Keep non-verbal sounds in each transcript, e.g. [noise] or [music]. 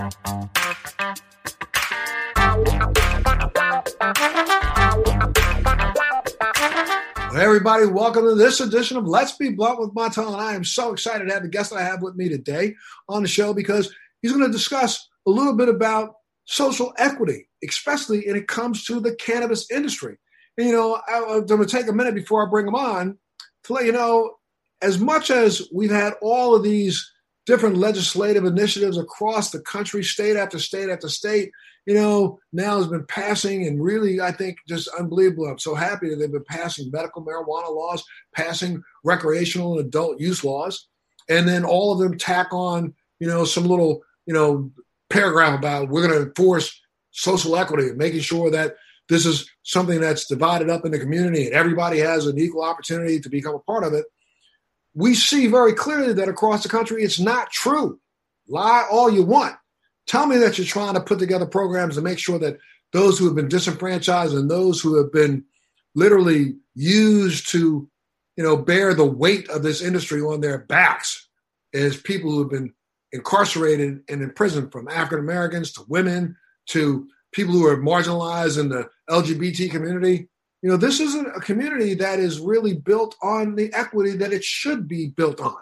Hey everybody, welcome to this edition of Let's Be Blunt with Montel. And I am so excited to have the guest that I have with me today on the show because he's going to discuss a little bit about social equity, especially when it comes to the cannabis industry. And, you know, I, I'm going to take a minute before I bring him on to let you know, as much as we've had all of these different legislative initiatives across the country, state after state after state, you know, now has been passing and really, I think, just unbelievable. I'm so happy that they've been passing medical marijuana laws, passing recreational and adult use laws, and then all of them tack on, you know, some little, you know, paragraph about we're going to enforce social equity, making sure that this is something that's divided up in the community and everybody has an equal opportunity to become a part of it. We see very clearly that across the country, it's not true. Lie all you want. Tell me that you're trying to put together programs to make sure that those who have been disenfranchised and those who have been literally used to, you know, bear the weight of this industry on their backs as people who have been incarcerated and imprisoned from African Americans to women to people who are marginalized in the LGBT community. You know, this isn't a community that is really built on the equity that it should be built on.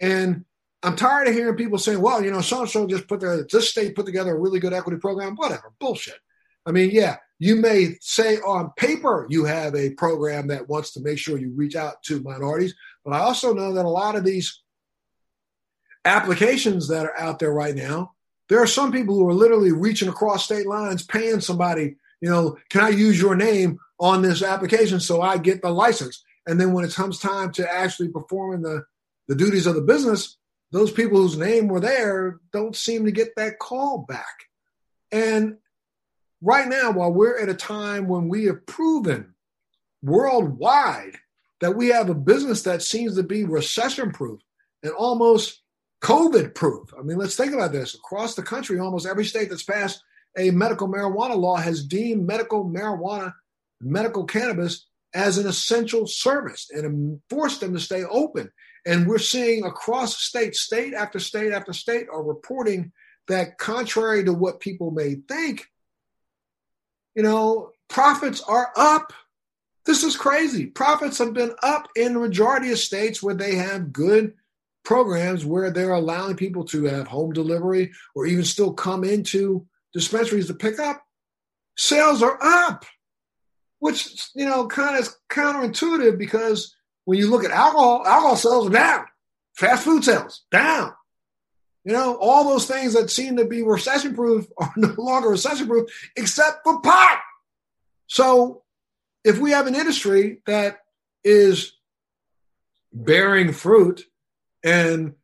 And I'm tired of hearing people saying, well, you know, so and so just put the this state put together a really good equity program. Whatever, bullshit. I mean, yeah, you may say on paper you have a program that wants to make sure you reach out to minorities, but I also know that a lot of these applications that are out there right now, there are some people who are literally reaching across state lines, paying somebody, you know, can I use your name on this application so I get the license? And then when it comes time to actually performing the, the duties of the business, those people whose name were there don't seem to get that call back. And right now, while we're at a time when we have proven worldwide that we have a business that seems to be recession proof and almost COVID proof. I mean, let's think about this. Across the country, almost every state that's passed a medical marijuana law has deemed medical marijuana, medical cannabis as an essential service and forced them to stay open. And we're seeing across state, state after state after state are reporting that contrary to what people may think, you know, profits are up. This is crazy. Profits have been up in the majority of states where they have good programs where they're allowing people to have home delivery or even still come into dispensaries to pick up. Sales are up, which, you know, kind of counterintuitive because when you look at alcohol, alcohol sales are down. Fast food sales down. You know, all those things that seem to be recession proof [laughs] are no longer recession proof, except for pot. So if we have an industry that is bearing fruit and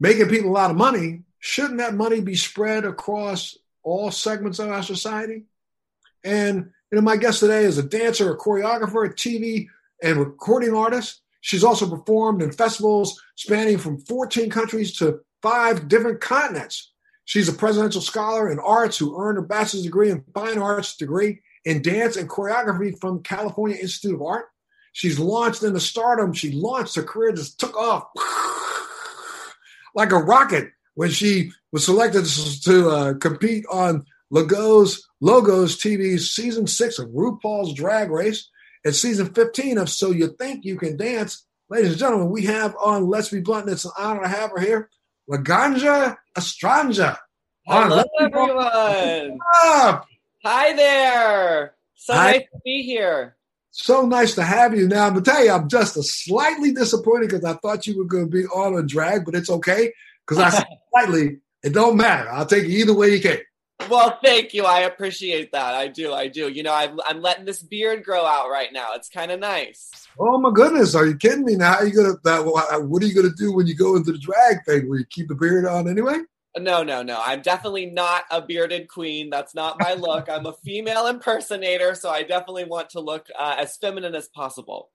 making people a lot of money, shouldn't that money be spread across all segments of our society? And know, my guest today is a dancer, a choreographer, a TV and recording artist. She's also performed in festivals spanning from 14 countries to five different continents. She's a presidential scholar in arts who earned her bachelor's degree in fine arts degree in dance and choreography from California Institute of Art. She's launched into stardom. She launched her career, just took off [laughs] like a rocket when she was selected to uh, compete on Logos Logo's TV's season six of RuPaul's Drag Race and season 15 of So You Think You Can Dance. Ladies and gentlemen, we have on Let's Be Blunt, and it's an honor to have her here, Laganja Estranja. Hello, everyone. Hi there. So Hi. nice to be here. So nice to have you. Now, I'm going to tell you, I'm just a slightly disappointed because I thought you were going to be on a drag, but it's okay because I [laughs] slightly, it don't matter. I'll take it either way you can. Well, thank you. I appreciate that. I do. I do. You know, I'm, I'm letting this beard grow out right now. It's kind of nice. Oh my goodness! Are you kidding me? Now, how are you gonna? That, what are you gonna do when you go into the drag thing? Where you keep the beard on anyway? No, no, no. I'm definitely not a bearded queen. That's not my look. I'm a female impersonator, so I definitely want to look uh, as feminine as possible.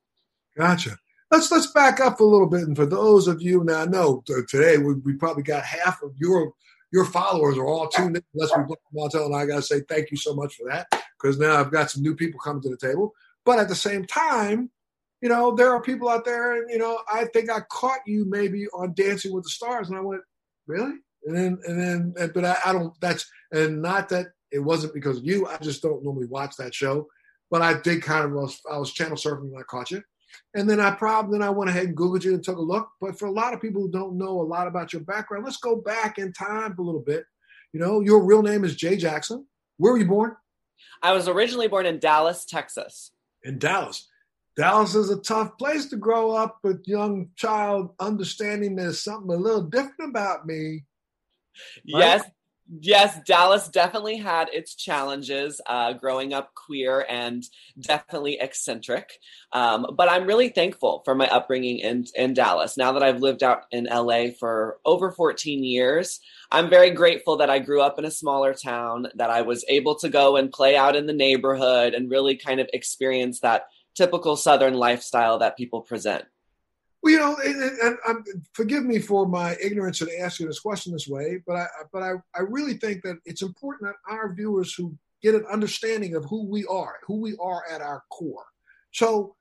Gotcha. Let's let's back up a little bit, and for those of you now, know today we, we probably got half of your your followers are all tuned in. Let's be Montel, and I got to say thank you so much for that because now I've got some new people coming to the table. But at the same time, you know, there are people out there, and you know, I think I caught you maybe on Dancing with the Stars, and I went, really? and then and then but I, I don't. That's and not that it wasn't because of you. I just don't normally watch that show, but I did kind of was I was channel surfing when I caught you. And then I probably then I went ahead and Googled you and took a look. But for a lot of people who don't know a lot about your background, let's go back in time a little bit. You know, your real name is Jay Jackson. Where were you born? I was originally born in Dallas, Texas. In Dallas. Dallas is a tough place to grow up with young child understanding there's something a little different about me. Right? Yes, yes, Dallas definitely had its challenges uh, growing up queer and definitely eccentric. Um, but I'm really thankful for my upbringing in, in Dallas. Now that I've lived out in LA for over 14 years, I'm very grateful that I grew up in a smaller town, that I was able to go and play out in the neighborhood and really kind of experience that typical Southern lifestyle that people present. Well, you know, and, and, and, um, forgive me for my ignorance in asking this question this way, but I, but I, I really think that it's important that our viewers who get an understanding of who we are, who we are at our core. So,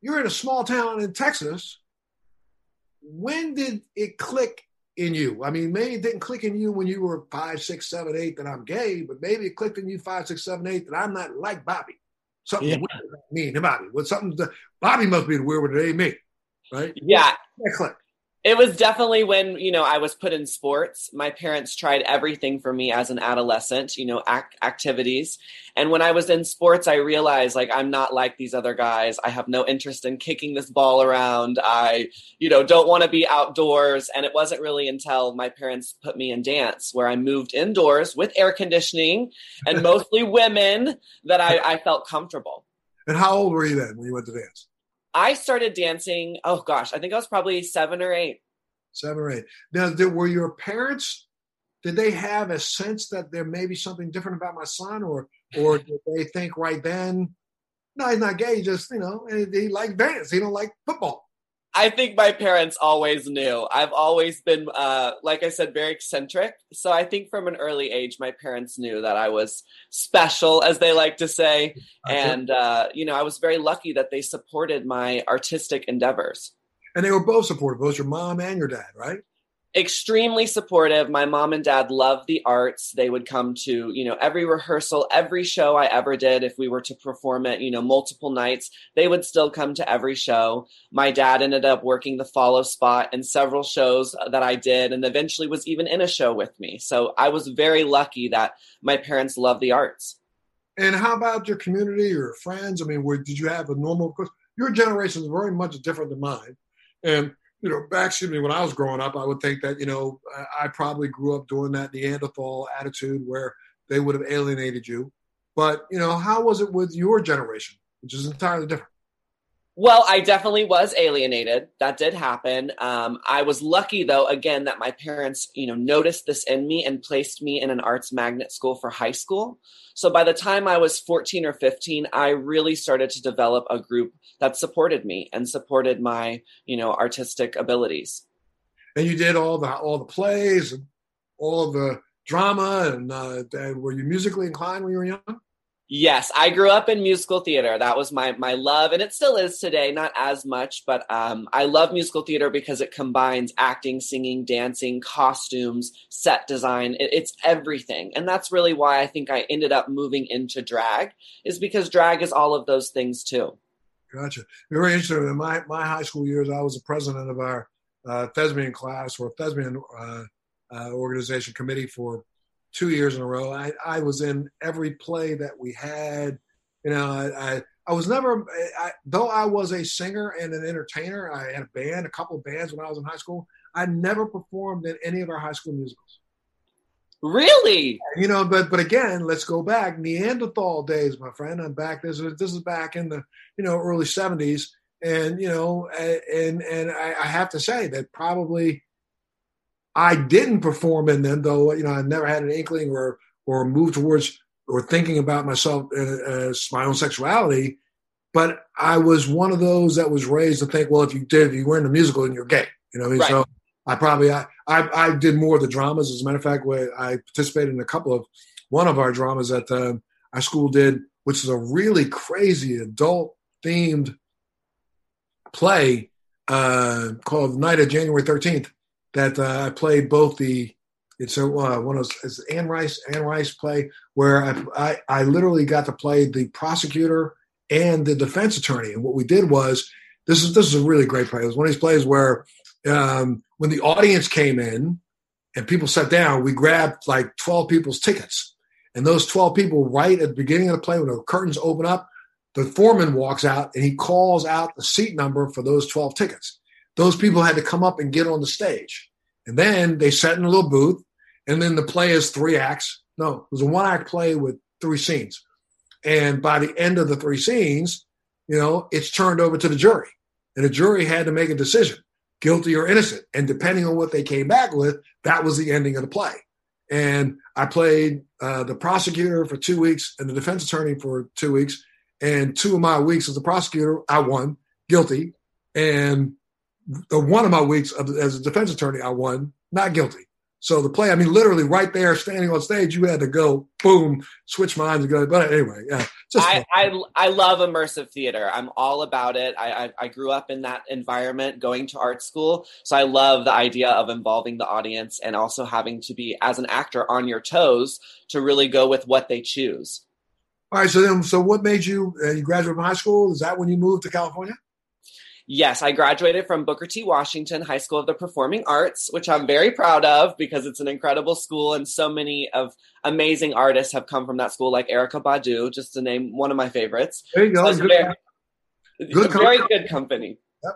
you're in a small town in Texas. When did it click in you? I mean, maybe it didn't click in you when you were five, six, seven, eight that I'm gay, but maybe it clicked in you five, six, seven, eight that I'm not like Bobby. Something yeah. weird about me and Bobby. What something Bobby must be the weird one today, me right? Yeah. Excellent. It was definitely when, you know, I was put in sports. My parents tried everything for me as an adolescent, you know, ac- activities. And when I was in sports, I realized like I'm not like these other guys. I have no interest in kicking this ball around. I, you know, don't want to be outdoors. And it wasn't really until my parents put me in dance where I moved indoors with air conditioning and [laughs] mostly women that I, I felt comfortable. And how old were you then when you went to dance? I started dancing. Oh gosh, I think I was probably seven or eight. Seven or eight. Now, did, were your parents? Did they have a sense that there may be something different about my son, or or [laughs] did they think right then, no, he's not gay. He Just you know, he like dance. He don't like football. I think my parents always knew. I've always been, uh, like I said, very eccentric. So I think from an early age, my parents knew that I was special, as they like to say. And, uh, you know, I was very lucky that they supported my artistic endeavors. And they were both supportive, both your mom and your dad, right? Extremely supportive. My mom and dad loved the arts. They would come to, you know, every rehearsal, every show I ever did. If we were to perform it, you know, multiple nights, they would still come to every show. My dad ended up working the follow spot in several shows that I did and eventually was even in a show with me. So I was very lucky that my parents loved the arts. And how about your community or friends? I mean, where, did you have a normal, your generation is very much different than mine. And you know, back, excuse me, when I was growing up, I would think that, you know, I probably grew up doing that Neanderthal attitude where they would have alienated you. But, you know, how was it with your generation, which is entirely different? Well, I definitely was alienated. That did happen. Um, I was lucky, though, again, that my parents, you know, noticed this in me and placed me in an arts magnet school for high school. So by the time I was 14 or 15, I really started to develop a group that supported me and supported my, you know, artistic abilities. And you did all the all the plays and all the drama, and, uh, and were you musically inclined when you were young? Yes, I grew up in musical theater. That was my my love, and it still is today. Not as much, but um, I love musical theater because it combines acting, singing, dancing, costumes, set design. It, it's everything, and that's really why I think I ended up moving into drag. Is because drag is all of those things too. Gotcha. Very interesting. In my my high school years, I was the president of our uh, thespian class or thespian uh, uh, organization committee for two years in a row. I, I was in every play that we had. You know, I, I, I was never, I, though I was a singer and an entertainer, I had a band, a couple of bands when I was in high school. I never performed in any of our high school musicals. Really? You know, but but again, let's go back Neanderthal days, my friend. I'm back. This is this is back in the you know early '70s, and you know, and and I, I have to say that probably I didn't perform in them, though. You know, I never had an inkling or or moved towards or thinking about myself as my own sexuality. But I was one of those that was raised to think, well, if you did, if you were in a musical, then you're gay. You know, right. so I probably I, I, I did more of the dramas. As a matter of fact, where I participated in a couple of one of our dramas that um, our school did, which is a really crazy adult themed play uh, called Night of January 13th that uh, I played both the It's a uh, one of those it's Anne Rice Anne Rice play where I, I I literally got to play the prosecutor and the defense attorney. And what we did was this is this is a really great play. It was one of these plays where um, when the audience came in and people sat down, we grabbed like 12 people's tickets. And those 12 people, right at the beginning of the play, when the curtains open up, the foreman walks out and he calls out the seat number for those 12 tickets. Those people had to come up and get on the stage. And then they sat in a little booth. And then the play is three acts. No, it was a one act play with three scenes. And by the end of the three scenes, you know, it's turned over to the jury. And the jury had to make a decision guilty or innocent. And depending on what they came back with, that was the ending of the play. And I played uh, the prosecutor for two weeks and the defense attorney for two weeks. And two of my weeks as a prosecutor, I won guilty. And the one of my weeks as a defense attorney, I won not guilty. So the play, I mean, literally right there, standing on stage, you had to go, boom, switch minds and go. But anyway, yeah. I, I, I love immersive theater. I'm all about it. I, I, I grew up in that environment, going to art school, so I love the idea of involving the audience and also having to be as an actor on your toes to really go with what they choose. All right. So then, so what made you? Uh, you graduate from high school? Is that when you moved to California? Yes, I graduated from Booker T. Washington High School of the Performing Arts, which I'm very proud of because it's an incredible school and so many of amazing artists have come from that school, like Erykah Badu, just to name one of my favorites. There you go. So good, very, good very good company. Yep.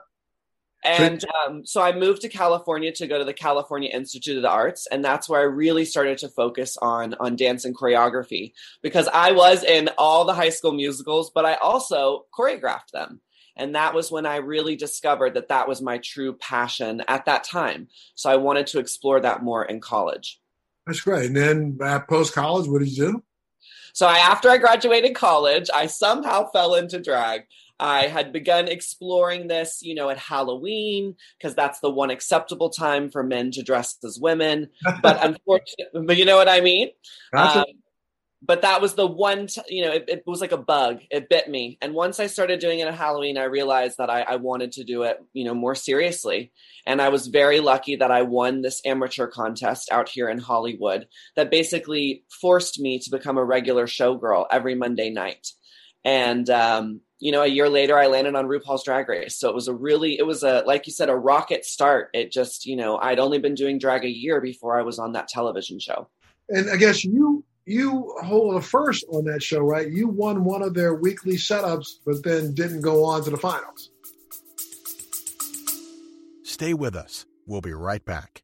And um, so I moved to California to go to the California Institute of the Arts, and that's where I really started to focus on on dance and choreography because I was in all the high school musicals, but I also choreographed them. And that was when I really discovered that that was my true passion at that time. So I wanted to explore that more in college. That's great. And then uh, post college, what did you do? So I, after I graduated college, I somehow fell into drag. I had begun exploring this, you know, at Halloween because that's the one acceptable time for men to dress as women. [laughs] But unfortunately, but you know what I mean. Gotcha. Um, but that was the one t- you know it, it, was like a bug. It bit me. And once i started doing it at halloween i realized that I, I, wanted to do it you know more seriously. And i was very lucky that i won this amateur contest out here in hollywood that basically forced me to become a regular showgirl every monday night. And um, you know a year later i landed on rupaul's drag race. So it was a really it was a like you said a rocket start. It just you know i'd only been doing drag a year before i was on that television show. And i guess you you hold a first on that show, right? You won one of their weekly setups, but then didn't go on to the finals. Stay with us. We'll be right back.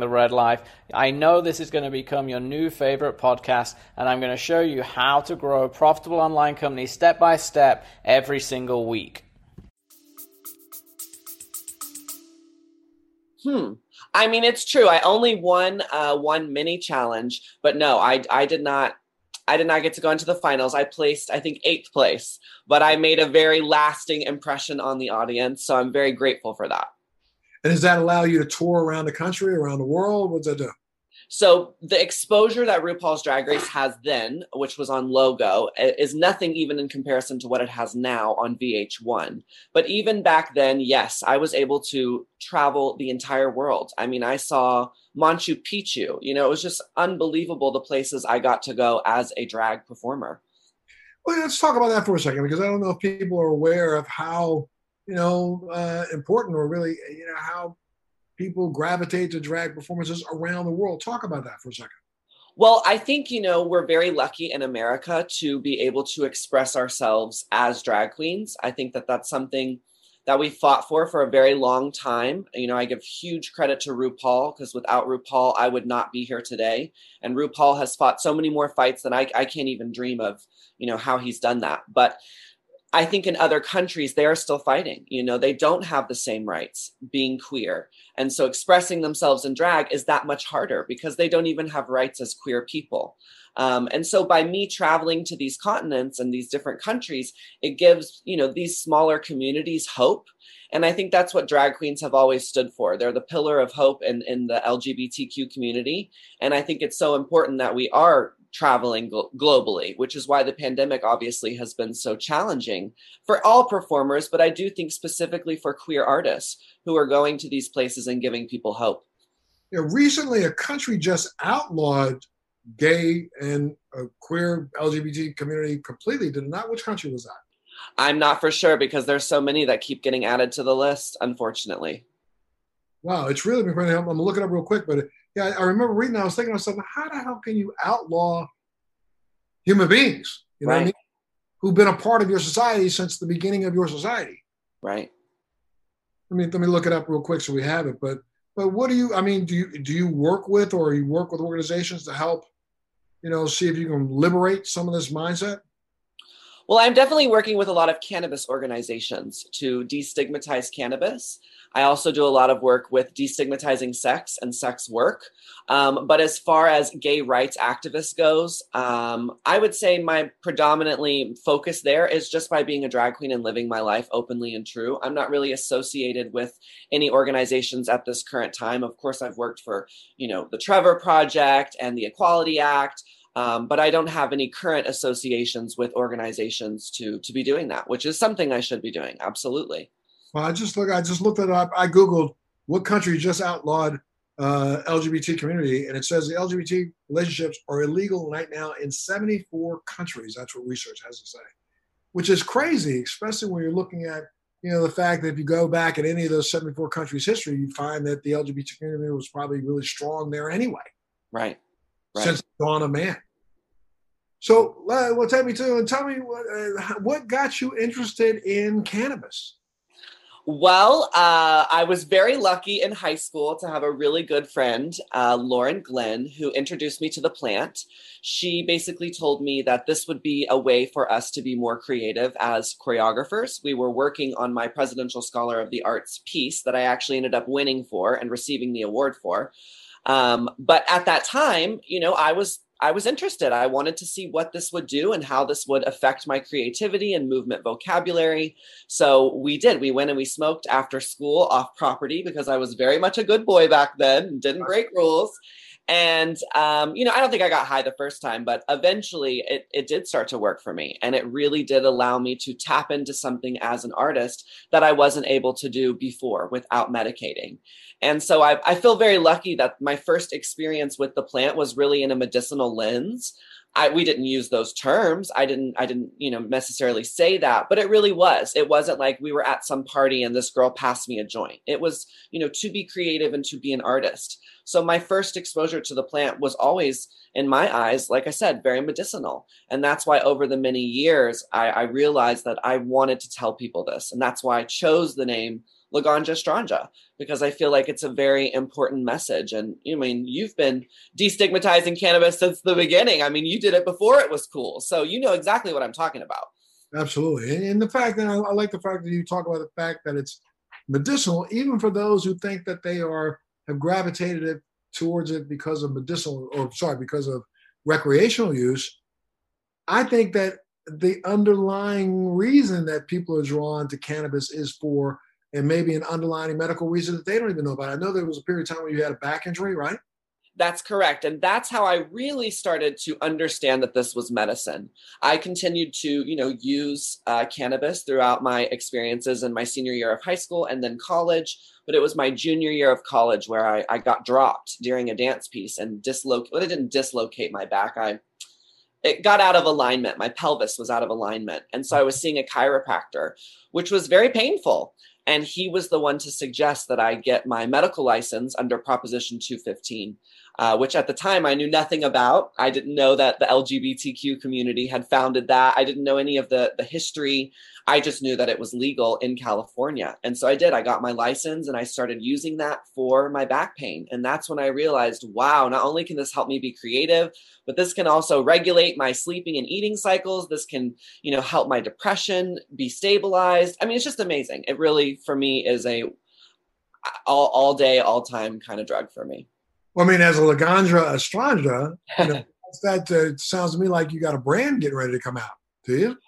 the Red Life. I know this is going to become your new favorite podcast, and I'm going to show you how to grow a profitable online company step by step every single week. Hmm. I mean, it's true. I only won uh, one mini challenge, but no, I I did not. I did not get to go into the finals. I placed, I think, eighth place, but I made a very lasting impression on the audience. So I'm very grateful for that. And does that allow you to tour around the country, around the world? What does that do? So the exposure that RuPaul's Drag Race has then, which was on Logo, is nothing even in comparison to what it has now on VH1. But even back then, yes, I was able to travel the entire world. I mean, I saw Machu Picchu. You know, it was just unbelievable the places I got to go as a drag performer. Well, let's talk about that for a second because I don't know if people are aware of how you know uh, important or really you know how people gravitate to drag performances around the world. Talk about that for a second. Well, I think, you know, we're very lucky in America to be able to express ourselves as drag queens. I think that that's something that we fought for for a very long time. You know, I give huge credit to RuPaul because without RuPaul, I would not be here today. And RuPaul has fought so many more fights than I, I can't even dream of, you know, how he's done that. But I think in other countries, they are still fighting. You know, they don't have the same rights being queer. And so expressing themselves in drag is that much harder because they don't even have rights as queer people. Um, and so by me traveling to these continents and these different countries, it gives, you know, these smaller communities hope. And I think that's what drag queens have always stood for. They're the pillar of hope in, in the LGBTQ community. And I think it's so important that we are traveling gl- globally, which is why the pandemic obviously has been so challenging for all performers, but I do think specifically for queer artists who are going to these places and giving people hope. Yeah, recently, a country just outlawed gay and uh, queer LGBT community completely. Did not? Which country was that? I'm not for sure because there's so many that keep getting added to the list, unfortunately. Wow, it's really been crazy. I'm gonna look it up real quick, but yeah, I remember reading. I was thinking to myself, how the hell can you outlaw human beings? You know right. what I mean? Who've been a part of your society since the beginning of your society. Right. Let me let me look it up real quick so we have it. But but what do you? I mean, do you do you work with or you work with organizations to help? You know, see if you can liberate some of this mindset. Well, I'm definitely working with a lot of cannabis organizations to destigmatize cannabis. I also do a lot of work with destigmatizing sex and sex work. Um, but as far as gay rights activists goes, um, I would say my predominantly focus there is just by being a drag queen and living my life openly and true. I'm not really associated with any organizations at this current time. Of course, I've worked for, you know, the Trevor Project and the Equality Act. Um, but I don't have any current associations with organizations to to be doing that, which is something I should be doing. Absolutely. Well, I just look. I just looked it up. I googled what country just outlawed uh, LGBT community, and it says the LGBT relationships are illegal right now in 74 countries. That's what research has to say, which is crazy, especially when you're looking at you know the fact that if you go back in any of those 74 countries' history, you find that the LGBT community was probably really strong there anyway. Right. right. Since dawn of man. So, uh, well, tell me too, and tell me what, uh, what got you interested in cannabis. Well, uh, I was very lucky in high school to have a really good friend, uh, Lauren Glenn, who introduced me to the plant. She basically told me that this would be a way for us to be more creative as choreographers. We were working on my Presidential Scholar of the Arts piece that I actually ended up winning for and receiving the award for. Um, but at that time, you know, I was I was interested. I wanted to see what this would do and how this would affect my creativity and movement vocabulary. So we did. We went and we smoked after school off property because I was very much a good boy back then didn't break rules. And, um, you know, I don't think I got high the first time, but eventually it, it did start to work for me. And it really did allow me to tap into something as an artist that I wasn't able to do before without medicating. And so I, I feel very lucky that my first experience with the plant was really in a medicinal lens. I, we didn't use those terms. I didn't, I didn't, you know, necessarily say that, but it really was. It wasn't like we were at some party and this girl passed me a joint. It was, you know, to be creative and to be an artist. So my first exposure to the plant was always, in my eyes, like I said, very medicinal. And that's why over the many years, I, I realized that I wanted to tell people this. And that's why I chose the name Laganja Stranja because I feel like it's a very important message. And I mean, you've been destigmatizing cannabis since the beginning. I mean, you did it before it was cool. So you know exactly what I'm talking about. Absolutely. And the fact that I, I like the fact that you talk about the fact that it's medicinal, even for those who think that they are have gravitated it towards it because of medicinal or sorry, because of recreational use. I think that the underlying reason that people are drawn to cannabis is for and maybe an underlying medical reason that they don't even know about. I know there was a period of time where you had a back injury, right? That's correct. And that's how I really started to understand that this was medicine. I continued to, you know, use uh, cannabis throughout my experiences in my senior year of high school and then college. But it was my junior year of college where I, I got dropped during a dance piece and dislocate. Well, it didn't dislocate my back. I it got out of alignment. My pelvis was out of alignment. And so I was seeing a chiropractor, which was very painful. And he was the one to suggest that I get my medical license under Proposition 215, uh, which at the time I knew nothing about. I didn't know that the LGBTQ community had founded that. I didn't know any of the, the history. I just knew that it was legal in California. And so I did. I got my license and I started using that for my back pain. And that's when I realized, wow, not only can this help me be creative, but this can also regulate my sleeping and eating cycles. This can, you know, help my depression be stabilized. I mean, it's just amazing. It really, for me, is a all, all day, all time kind of drug for me. Well, I mean, as a Laganja Estranja, you know, [laughs] that uh, sounds to me like you got a brand getting ready to come out. Do you?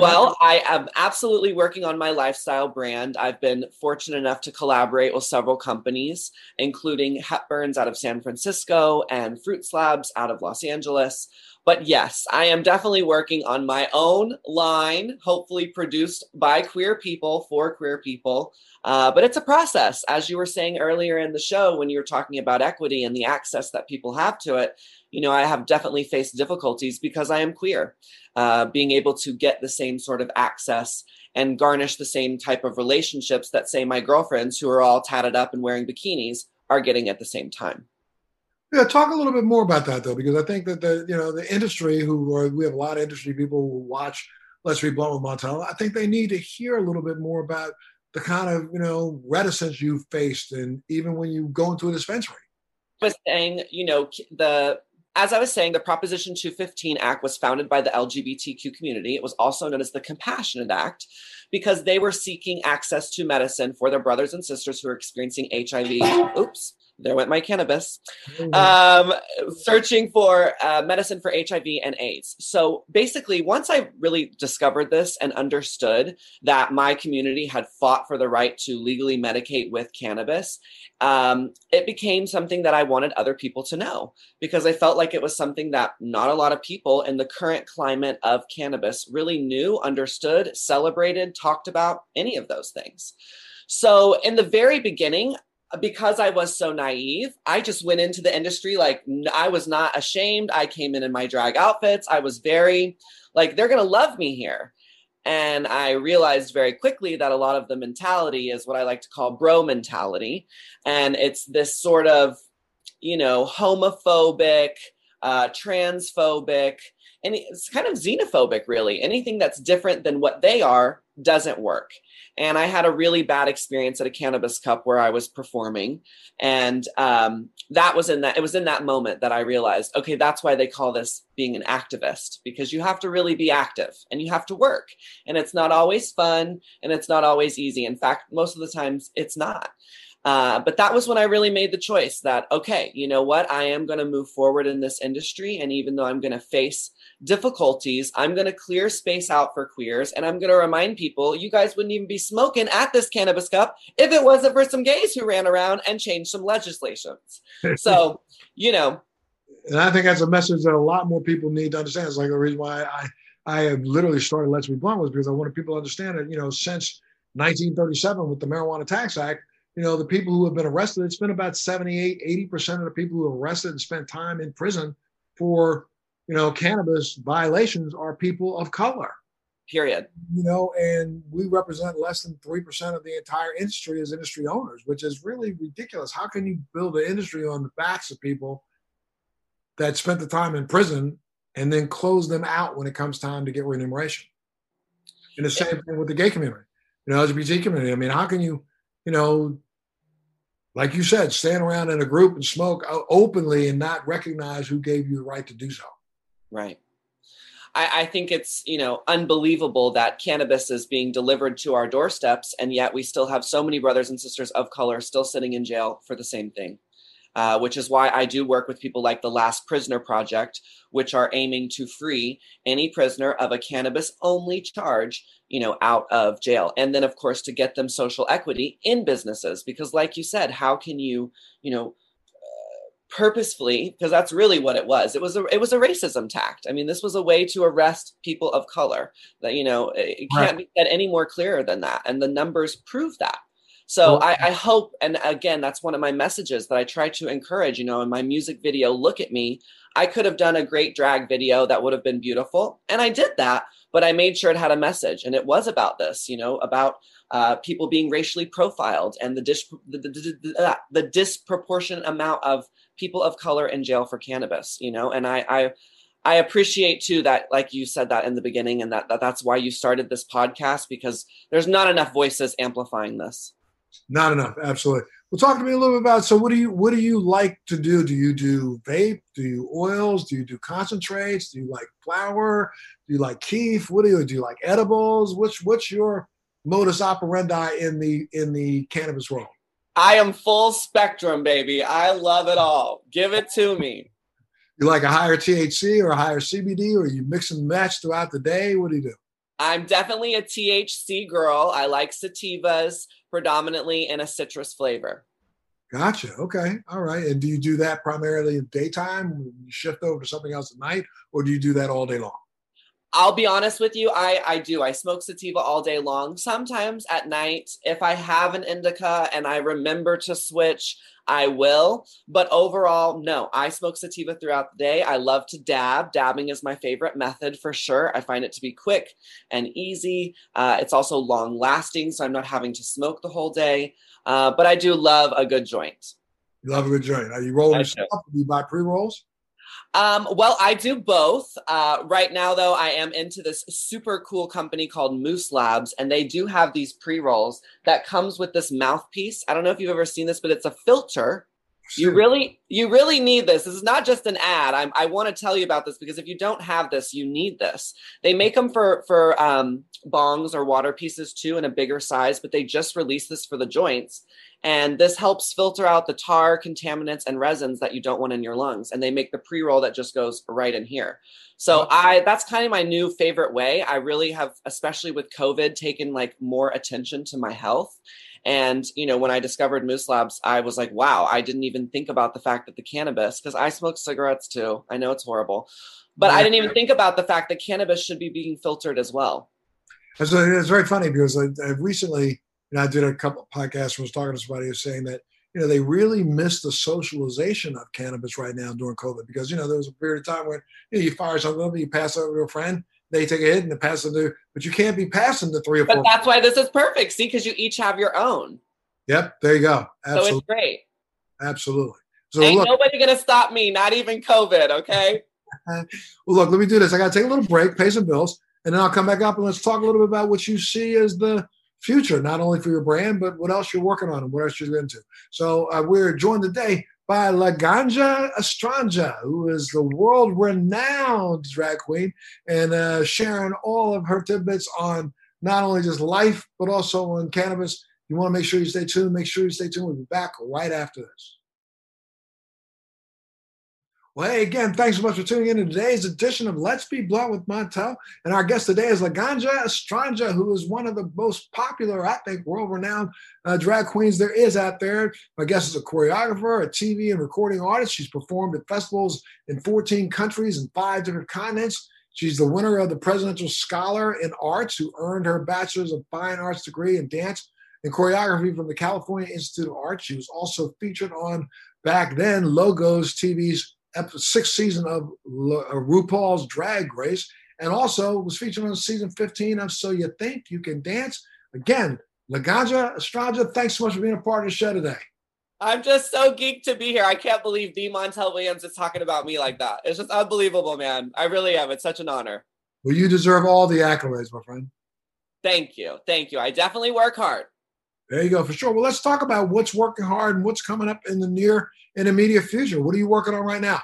well, I am absolutely working on my lifestyle brand. I've been fortunate enough to collaborate with several companies, including Hepburn's out of San Francisco and Fruit Slabs out of Los Angeles. But yes, I am definitely working on my own line, hopefully produced by queer people for queer people. Uh, but it's a process. As you were saying earlier in the show, when you were talking about equity and the access that people have to it, you know, I have definitely faced difficulties because I am queer. Uh, being able to get the same sort of access and garnish the same type of relationships that, say, my girlfriends who are all tatted up and wearing bikinis are getting at the same time. Yeah, talk a little bit more about that though, because I think that the you know the industry who are we have a lot of industry people who watch Let's Be Blunt with Montana. I think they need to hear a little bit more about the kind of you know reticence you've faced, and even when you go into a dispensary. Was saying, you know, the as I was saying, the Proposition 215 Act was founded by the LGBTQ community. It was also known as the Compassionate Act because they were seeking access to medicine for their brothers and sisters who are experiencing HIV. Oops there went my cannabis, um, searching for uh, medicine for HIV and AIDS. So basically, once I really discovered this and understood that my community had fought for the right to legally medicate with cannabis, um, it became something that I wanted other people to know because I felt like it was something that not a lot of people in the current climate of cannabis really knew, understood, celebrated, talked about any of those things. So, in the very beginning, because I was so naive, I just went into the industry like I was not ashamed. I came in in my drag outfits. I was very like, they're going to love me here. And I realized very quickly that a lot of the mentality is what I like to call bro mentality. And it's this sort of, you know, homophobic, uh, transphobic, and it's kind of xenophobic, really. Anything that's different than what they are doesn't work. And I had a really bad experience at a cannabis cup where I was performing. And um, that was in that, it was in that moment that I realized, okay, that's why they call this being an activist, because you have to really be active and you have to work. And it's not always fun and it's not always easy. In fact, most of the times it's not. Uh, but that was when I really made the choice that, okay, you know what? I am going to move forward in this industry. And even though I'm going to face difficulties, I'm going to clear space out for queers. And I'm going to remind people you guys wouldn't even be smoking at this cannabis cup if it wasn't for some gays who ran around and changed some legislations. [laughs] so, you know. And I think that's a message that a lot more people need to understand. It's like the reason why I, I have literally started Let's Be Blunt was because I wanted people to understand that, you know, since 1937 with the Marijuana Tax Act, you know, the people who have been arrested, it's been about 78, 80% of the people who are arrested and spent time in prison for, you know, cannabis violations are people of color. Period. You know, and we represent less than 3% of the entire industry as industry owners, which is really ridiculous. How can you build an industry on the backs of people that spent the time in prison and then close them out when it comes time to get remuneration? And the same thing with the gay community, you know, LGBT community. I mean, how can you, you know, like you said, stand around in a group and smoke uh, openly and not recognize who gave you the right to do so. Right. I, I, think it's you know unbelievable that cannabis is being delivered to our doorsteps, and yet we still have so many brothers and sisters of color still sitting in jail for the same thing. Uh, which is why I do work with people like the Last Prisoner Project, which are aiming to free any prisoner of a cannabis only charge, you know, out of jail. And then, of course, to get them social equity in businesses. Because, like you said, how can you, you know, uh, purposefully because that's really what it was it was a it was a racism tact i mean this was a way to arrest people of color that you know it can't right. be said any more clearer than that and the numbers prove that so I, I, hope, and again, that's one of my messages that I try to encourage. You know, in my music video, "Look at Me," I could have done a great drag video that would have been beautiful, and I did that. But I made sure it had a message, and it was about this. You know, about uh, people being racially profiled and the, dis- the, the, the, uh, the disproportionate amount of people of color in jail for cannabis. You know, and I, I I appreciate too that, like you said that in the beginning, and that, that that's why you started this podcast because there's not enough voices amplifying this. Not enough, absolutely. Well, talk to me a little bit about. So, what do you what do you like to do? Do you do vape? Do you oils? Do you do concentrates? Do you like flower? Do you like kief? What do you do? You like edibles? Which what's your modus operandi in the in the cannabis world? I am full spectrum, baby. I love it all. Give it to me. You like a higher THC or a higher CBD, or you mix and match throughout the day? What do you do? I'm definitely a THC girl. I like sativas predominantly in a citrus flavor. Gotcha. Okay. All right. And do you do that primarily in daytime? You shift over to something else at night, or do you do that all day long? I'll be honest with you, I, I do. I smoke sativa all day long. Sometimes at night, if I have an indica and I remember to switch, I will. But overall, no, I smoke sativa throughout the day. I love to dab. Dabbing is my favorite method for sure. I find it to be quick and easy. Uh, it's also long lasting, so I'm not having to smoke the whole day. Uh, but I do love a good joint. You love a good joint. Are you rolling yourself? Do you buy pre rolls? Um, well, I do both. Uh, right now, though, I am into this super cool company called Moose Labs, and they do have these pre rolls that comes with this mouthpiece. I don't know if you've ever seen this, but it's a filter. You really, you really need this. This is not just an ad. I'm, i want to tell you about this because if you don't have this, you need this. They make them for for um, bongs or water pieces too in a bigger size, but they just released this for the joints, and this helps filter out the tar, contaminants, and resins that you don't want in your lungs. And they make the pre roll that just goes right in here. So I that's kind of my new favorite way. I really have, especially with COVID, taken like more attention to my health. And you know, when I discovered Moose Labs, I was like, wow, I didn't even think about the fact that the cannabis, because I smoke cigarettes too. I know it's horrible, but I didn't even think about the fact that cannabis should be being filtered as well. So it's very funny because I, I recently you know, I did a couple of podcasts and was talking to somebody who was saying that, you know, they really miss the socialization of cannabis right now during COVID because, you know, there was a period of time when you, know, you fire something, you pass it over to a friend, they take a hit and they pass it to, but you can't be passing the three or but four. But that's why this is perfect. See, because you each have your own. Yep, there you go. Absolutely. So it's great. Absolutely. So Ain't look, nobody gonna stop me, not even COVID, okay? [laughs] well, look, let me do this. I gotta take a little break, pay some bills, and then I'll come back up and let's talk a little bit about what you see as the future, not only for your brand, but what else you're working on and what else you're into. So uh, we're joined today by Laganja Estranja, who is the world renowned drag queen and uh, sharing all of her tidbits on not only just life, but also on cannabis. You want to make sure you stay tuned. Make sure you stay tuned. We'll be back right after this. Well, hey, again, thanks so much for tuning in to today's edition of Let's Be Blunt with Montel. And our guest today is Laganja Estranja, who is one of the most popular, I think, world renowned uh, drag queens there is out there. My guest is a choreographer, a TV and recording artist. She's performed at festivals in 14 countries and five different continents. She's the winner of the Presidential Scholar in Arts, who earned her Bachelor's of Fine Arts degree in dance and choreography from the California Institute of Arts. She was also featured on back then Logo's TV's sixth season of uh, RuPaul's Drag Race, and also was featured on season 15 of So You Think You Can Dance. Again, Laganja Estranja, thanks so much for being a part of the show today. I'm just so geeked to be here. I can't believe D. Montel Williams is talking about me like that. It's just unbelievable, man. I really am. It's such an honor. Well, you deserve all the accolades, my friend. Thank you. Thank you. I definitely work hard. There you go, for sure. Well, let's talk about what's working hard and what's coming up in the near and immediate future. What are you working on right now?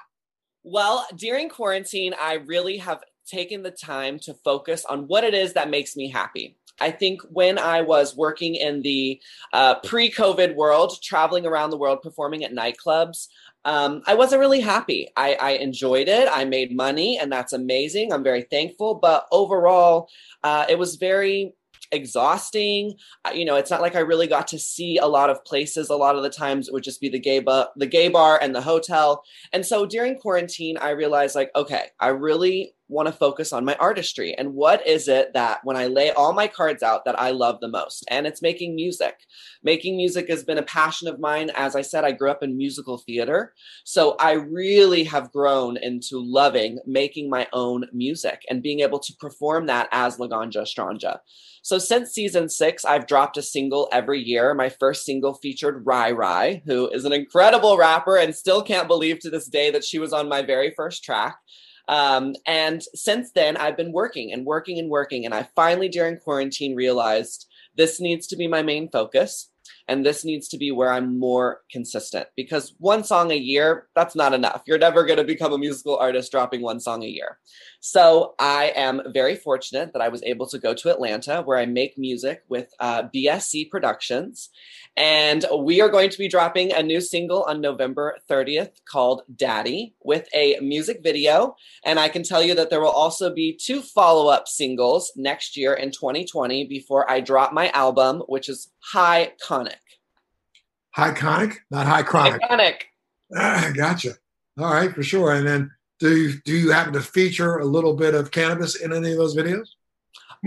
Well, during quarantine, I really have taken the time to focus on what it is that makes me happy. I think when I was working in the uh, pre COVID world, traveling around the world, performing at nightclubs, um, I wasn't really happy. I, I, enjoyed it. I made money, and that's amazing. I'm very thankful. But overall, uh, it was very exhausting. You know, it's not like I really got to see a lot of places. A lot of the times it would just be the gay bar, the gay bar and the hotel. And so during quarantine, I realized like, okay, I really want to focus on my artistry and what is it that when I lay all my cards out that I love the most? And it's making music. Making music has been a passion of mine. As I said, I grew up in musical theater. So I really have grown into loving making my own music and being able to perform that as Laganja stranja So since season six, I've dropped a single every year. My first single featured Rye Rye, who is an incredible rapper and still can't believe to this day that she was on my very first track. Um, and since then, I've been working and working and working. And I finally, during quarantine, realized this needs to be my main focus. And this needs to be where I'm more consistent because one song a year, that's not enough. You're never going to become a musical artist dropping one song a year. So I am very fortunate that I was able to go to Atlanta where I make music with uh, BSC Productions. And we are going to be dropping a new single on November 30th called Daddy with a music video. And I can tell you that there will also be two follow up singles next year in 2020 before I drop my album, which is High Conic. High Conic, not High Chronic. Iconic. Ah, gotcha. All right, for sure. And then do you, do you happen to feature a little bit of cannabis in any of those videos?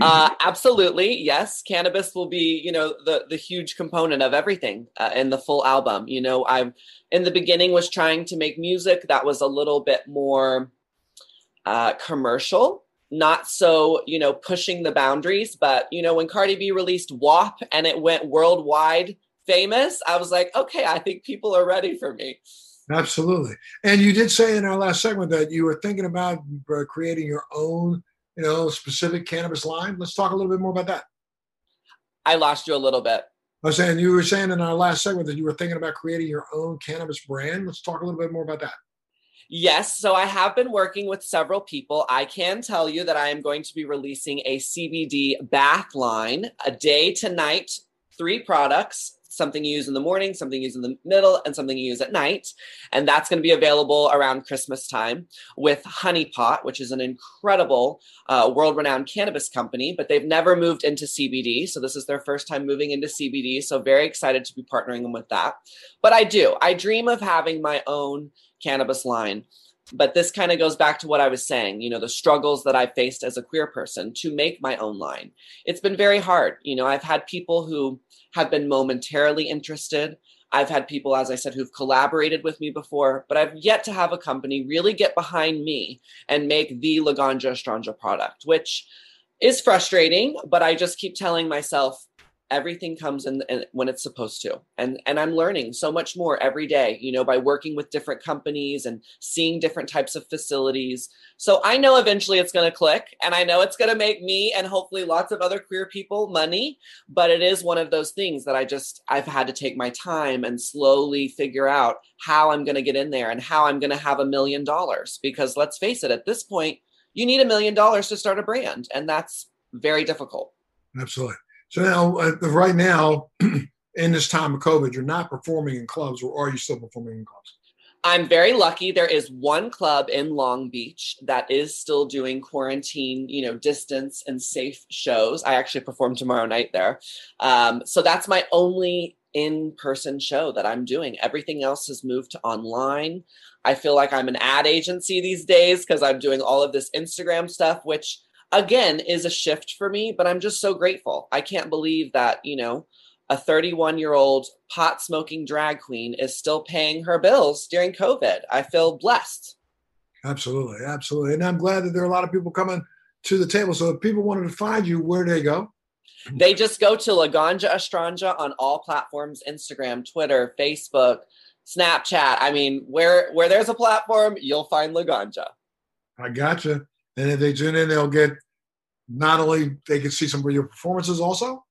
Uh, absolutely, yes. Cannabis will be, you know, the the huge component of everything uh, in the full album. You know, I'm in the beginning was trying to make music that was a little bit more uh, commercial, not so, you know, pushing the boundaries. But you know, when Cardi B released WAP and it went worldwide famous, I was like, okay, I think people are ready for me. Absolutely. And you did say in our last segment that you were thinking about uh, creating your own, you know, specific cannabis line. Let's talk a little bit more about that. I lost you a little bit. I was saying you were saying in our last segment that you were thinking about creating your own cannabis brand. Let's talk a little bit more about that. Yes, so I have been working with several people. I can tell you that I am going to be releasing a CBD bath line, a day to night, three products something you use in the morning, something you use in the middle, and something you use at night. And that's going to be available around Christmas time with Honeypot, which is an incredible uh, world renowned cannabis company, but they've never moved into CBD. So this is their first time moving into CBD. So very excited to be partnering them with that. But I do, I dream of having my own cannabis line but this kind of goes back to what I was saying, you know, the struggles that I faced as a queer person to make my own line. It's been very hard. You know, I've had people who have been momentarily interested. I've had people, as I said, who've collaborated with me before, but I've yet to have a company really get behind me and make the Laganja Estranja product, which is frustrating, but I just keep telling myself, everything comes in, in, when it's supposed to. And and i'm learning so much more every day you know by working with different companies and seeing different types of facilities. So i know eventually it's going to click and i know it's going to make me and hopefully lots of other queer people money but it is one of those things that i just i've had to take my time and slowly figure out how i'm going to get in there and how i'm going to have a million dollars. Because let's face it at this point you need a million dollars to start a brand and that's very difficult. Absolutely so now, uh, right now, [clears throat] in this time of COVID, you're not performing in clubs, or are you still performing in clubs? I'm very lucky. There is one club in Long Beach that is still doing quarantine, you know, distance and safe shows. I actually perform tomorrow night there. Um, so that's my only in person show that I'm doing. Everything else has moved to online. I feel like I'm an ad agency these days because I'm doing all of this Instagram stuff, which again is a shift for me, but I'm just so grateful. I can't believe that, you know, a 31 year old pot smoking drag queen is still paying her bills during COVID. I feel blessed. Absolutely. Absolutely. And I'm glad that there are a lot of people coming to the table. So if people wanted to find you, where do they go? They just go to Laganja Estranja on all platforms Instagram, Twitter, Facebook, Snapchat. I mean, where where there's a platform, you'll find Laganja. I gotcha. And if they tune in, they'll get not only they can see some of your performances also.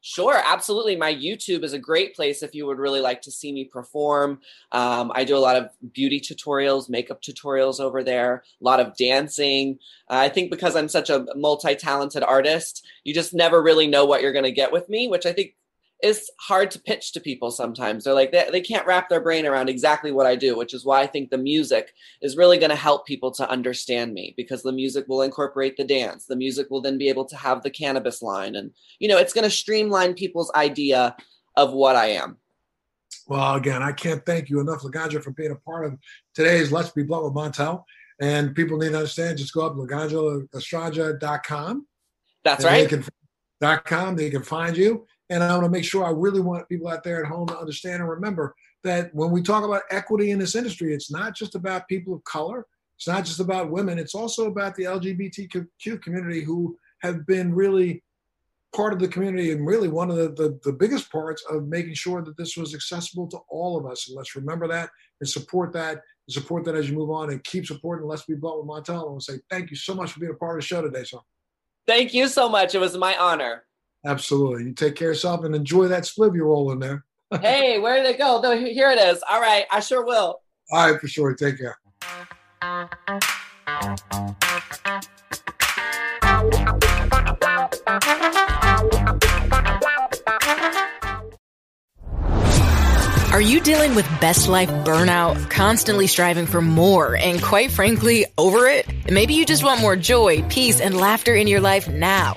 Sure, absolutely. My YouTube is a great place if you would really like to see me perform. Um, I do a lot of beauty tutorials, makeup tutorials over there, a lot of dancing. Uh, I think because I'm such a multi talented artist, you just never really know what you're going to get with me, which I think is hard to pitch to people sometimes. They're like, they, they can't wrap their brain around exactly what I do, which is why I think the music is really going to help people to understand me because the music will incorporate the dance. The music will then be able to have the cannabis line. And, you know, it's going to streamline people's idea of what I am. Well, again, I can't thank you enough, Laganja, for being a part of today's Let's Be Blunt with Montel. And people need to understand, just go up laganjaestranja.com. That's right. They can, .com, they can find you and I want to make sure I really want people out there at home to understand and remember that when we talk about equity in this industry, it's not just about people of color. It's not just about women. It's also about the LGBTQ community who have been really part of the community and really one of the, the, the biggest parts of making sure that this was accessible to all of us. And let's remember that and support that and support that as you move on and keep supporting Let's Be Blunt with Montel. I want to say thank you so much for being a part of the show today, son. Thank you so much. It was my honor. Absolutely. You take care of yourself and enjoy that spliff you're rolling there. [laughs] hey, where did it go? No, here it is. All right. I sure will. All right, for sure. Take care. Are you dealing with best life burnout, constantly striving for more, and quite frankly, over it? Maybe you just want more joy, peace, and laughter in your life now.